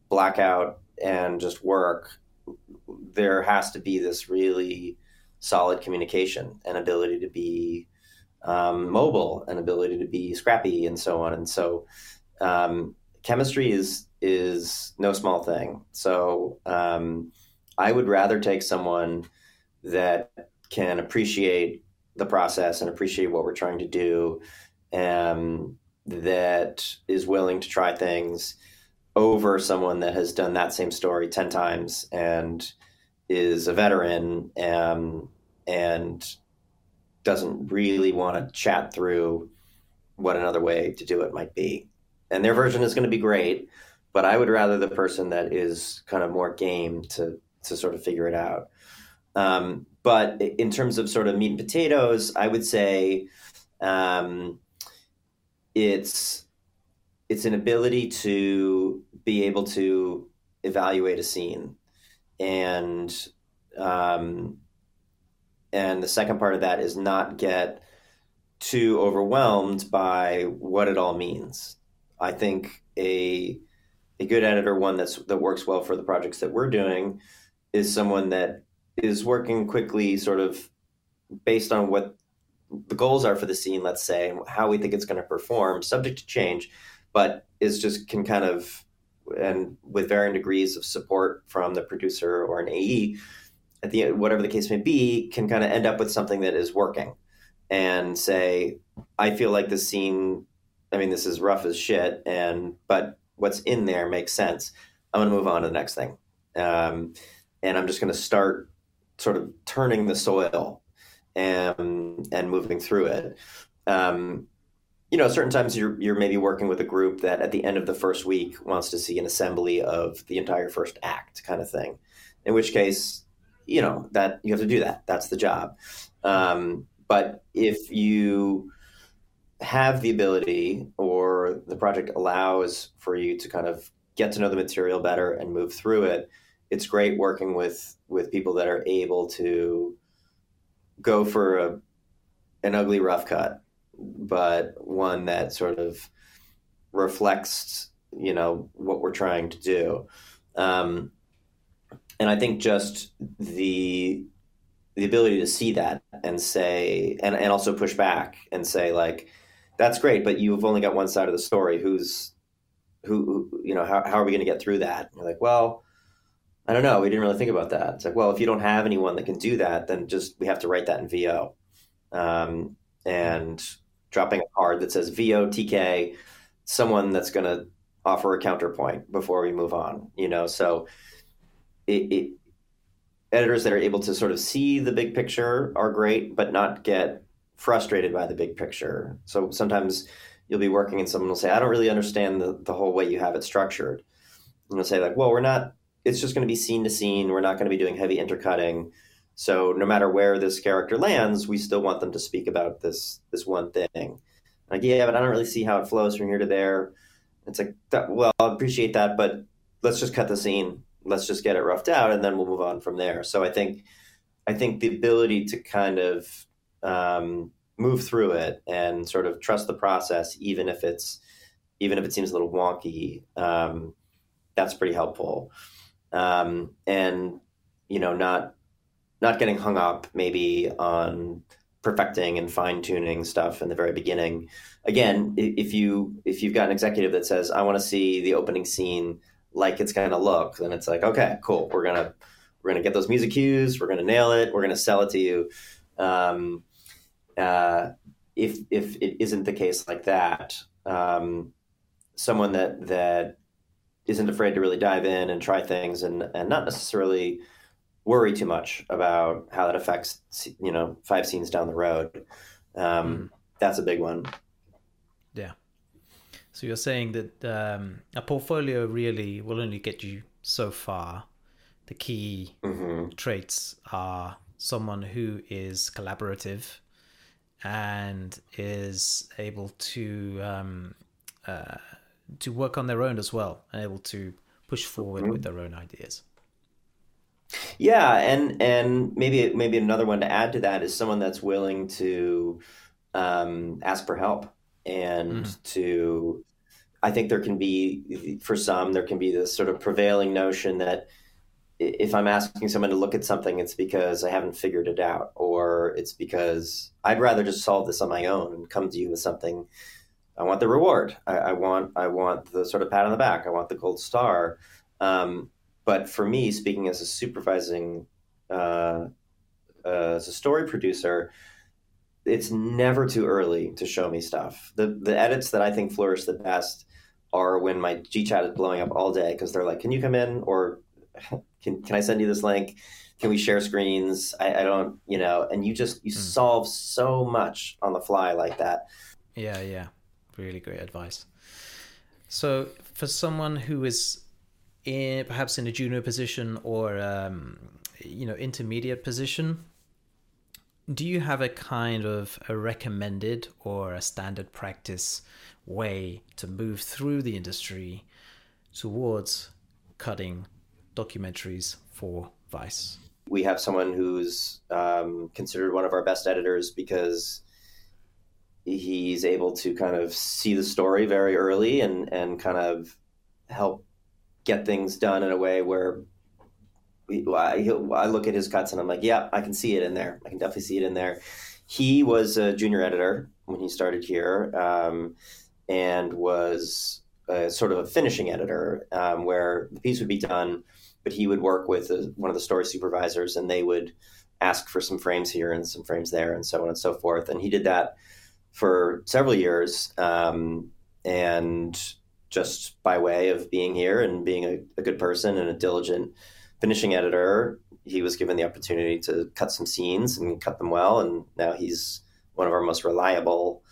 black out and just work, there has to be this really solid communication and ability to be um, mobile and ability to be scrappy and so on. And so, um, chemistry is is no small thing. So, um, I would rather take someone that can appreciate the process and appreciate what we're trying to do, and that is willing to try things over someone that has done that same story 10 times and is a veteran and, and doesn't really want to chat through what another way to do it might be. And their version is going to be great, but I would rather the person that is kind of more game to to sort of figure it out. Um, but in terms of sort of meat and potatoes, I would say um, it's it's an ability to be able to evaluate a scene and um, and the second part of that is not get too overwhelmed by what it all means i think a a good editor one that's that works well for the projects that we're doing is someone that is working quickly sort of based on what the goals are for the scene let's say how we think it's going to perform subject to change but is just can kind of and with varying degrees of support from the producer or an AE, at the whatever the case may be, can kind of end up with something that is working, and say, I feel like this scene. I mean, this is rough as shit, and but what's in there makes sense. I'm going to move on to the next thing, um, and I'm just going to start sort of turning the soil and and moving through it. Um, you know, certain times you're you're maybe working with a group that at the end of the first week wants to see an assembly of the entire first act, kind of thing. In which case, you know that you have to do that. That's the job. Um, but if you have the ability, or the project allows for you to kind of get to know the material better and move through it, it's great working with with people that are able to go for a an ugly rough cut but one that sort of reflects, you know, what we're trying to do. Um, and I think just the the ability to see that and say and, and also push back and say like that's great but you've only got one side of the story. Who's who, you know how, how are we going to get through that? And you're like well i don't know. We didn't really think about that. It's like well if you don't have anyone that can do that then just we have to write that in vo um, and dropping a card that says VO TK, someone that's going to offer a counterpoint before we move on. You know, so it, it, editors that are able to sort of see the big picture are great, but not get frustrated by the big picture. So sometimes you'll be working and someone will say, I don't really understand the, the whole way you have it structured. And they'll say like, well, we're not, it's just going to be scene to scene. We're not going to be doing heavy intercutting. So no matter where this character lands, we still want them to speak about this this one thing. Like, yeah, but I don't really see how it flows from here to there. It's like, that, well, I appreciate that, but let's just cut the scene. Let's just get it roughed out, and then we'll move on from there. So I think, I think the ability to kind of um, move through it and sort of trust the process, even if it's, even if it seems a little wonky, um, that's pretty helpful. Um, and you know, not not getting hung up maybe on perfecting and fine tuning stuff in the very beginning. Again, if you if you've got an executive that says, "I want to see the opening scene like it's going to look," then it's like, okay, cool. We're gonna we're gonna get those music cues. We're gonna nail it. We're gonna sell it to you. Um, uh, if if it isn't the case like that, um, someone that that isn't afraid to really dive in and try things and and not necessarily worry too much about how that affects you know five scenes down the road. Um, mm. That's a big one. Yeah. So you're saying that um, a portfolio really will only get you so far the key hmm traits are someone who is collaborative and is able to um, uh, to work on their own as well and able to push forward with their own ideas. Yeah, and and maybe maybe another one to add to that is someone that's willing to um, ask for help and Mm. to. I think there can be for some there can be this sort of prevailing notion that if I'm asking someone to look at something, it's because I haven't figured it out, or it's because I'd rather just solve this on my own and come to you with something. I want the reward. I, I want I want the sort of pat on the back. I want the gold star. Um, but for me, speaking as a supervising, uh, uh, as a story producer, it's never too early to show me stuff. The the edits that I think flourish the best are when my GChat is blowing up all day because they're like, "Can you come in?" or "Can can I send you this link?" Can we share screens? I, I don't, you know, and you just you Mm. solve so much on the fly like that. Yeah, yeah. Really great advice. So, for someone who is in perhaps in a junior position or um, you know intermediate position, do you have a kind of a recommended or a standard practice way to move through the industry towards cutting documentaries for Vice? we have someone who's um, considered one of our best editors because he's able to kind of see the story very early and and kind of help get things done in a way where we, I, I look at his cuts and I'm like, yeah, I can see it in there. I can definitely see it in there. He was a junior editor when he started here um, and was a, sort of a finishing editor um, where the piece would be done but he would work with uh one of the story supervisors and they would ask for some frames here and some frames there and so on and so forth. And he did that for several years um, and just by way of being here and being a, a good person and a diligent finishing editor he was given the opportunity to cut some scenes and cut them well and now he's one of our most reliable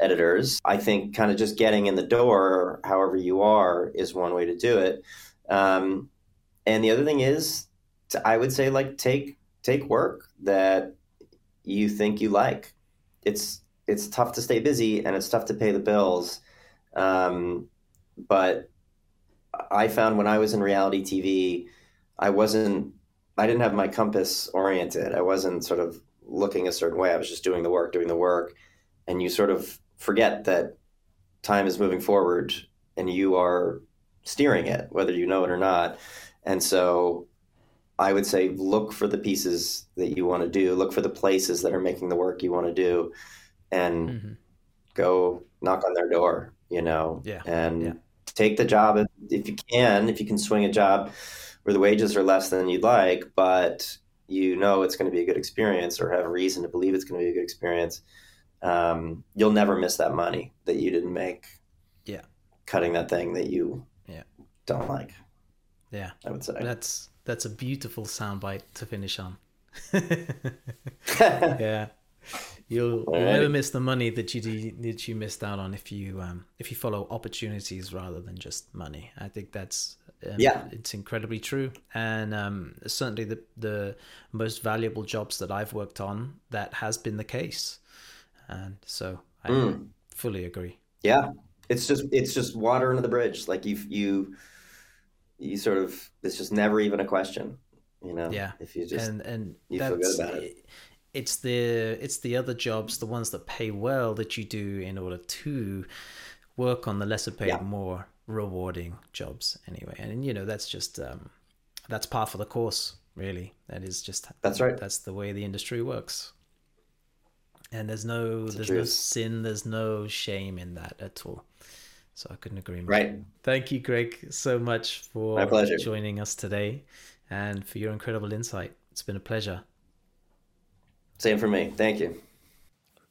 editors. I think kind of just getting in the door however you are is one way to do it. Um, and the other thing is i would say like take take work that you think you like. It's it's tough to stay busy and it's tough to pay the bills. Um, but i found when i was in reality tv i wasn't i didn't have my compass oriented. I wasn't sort of looking a certain way. I was just doing the work doing the work. And you sort of forget that time is moving forward and you are steering it whether you know it or not and so I would say look for the pieces that you want to do, look for the places that are making the work you want to do, and Mhm. go knock on their door, you know, Yeah, and yeah. take the job if, if you can, if you can swing a job where the wages are less than you'd like, but you know it's going to be a good experience or have a reason to believe it's going to be a good experience. Um, you'll never miss that money that you didn't make. Yeah. Cutting that thing that you Yeah. don't like, Yeah. I would say. That's that's a beautiful soundbite to finish on. [laughs] [laughs] yeah, you'll, you'll never miss the money that you that you missed out on if you um, if you follow opportunities rather than just money. I think that's um, Yeah. it's incredibly true, and um, certainly the the most valuable jobs that I've worked on that has been the case, and so I Mm. fully agree. Yeah, it's just it's just water under the bridge. Like you you you sort of it's just never even a question. You know. Yeah, If you just and and you feel good that's about it. it's the it's the other jobs the ones that pay well that you do in order to work on the lesser paid Yeah. more rewarding jobs anyway and you know that's just um that's par for the course really that is just That's right. that's the way the industry works and there's no the there's no sin there's no shame in that at all so i couldn't agree more right. thank you greg so much for joining us today and for your incredible insight it's been a pleasure Same for me. Thank you.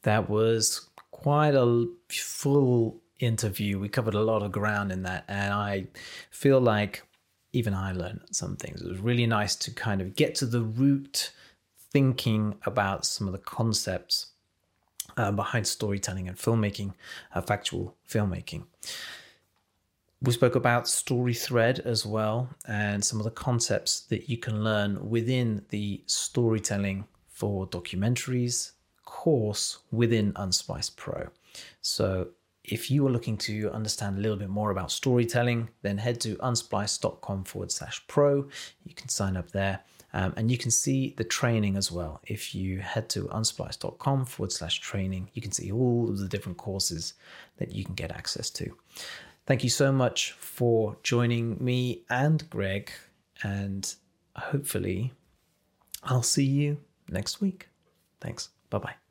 That was quite a full interview. We covered a lot of ground in that, and I feel like even I learned some things. It was really nice to kind of get to the root thinking about some of the concepts uh, behind storytelling and filmmaking, uh, factual filmmaking. We spoke about story thread as well and some of the concepts that you can learn within the storytelling for documentaries course within Unsplice Pro. So if you are looking to understand a little bit more about storytelling, then head to unsplice.com forward slash pro. You can sign up there. Um, and you can see the training as well. If you head to unsplice.com forward slash training, you can see all of the different courses that you can get access to. Thank you so much for joining me and Greg. And hopefully, I'll see you next week. Thanks. Bye bye.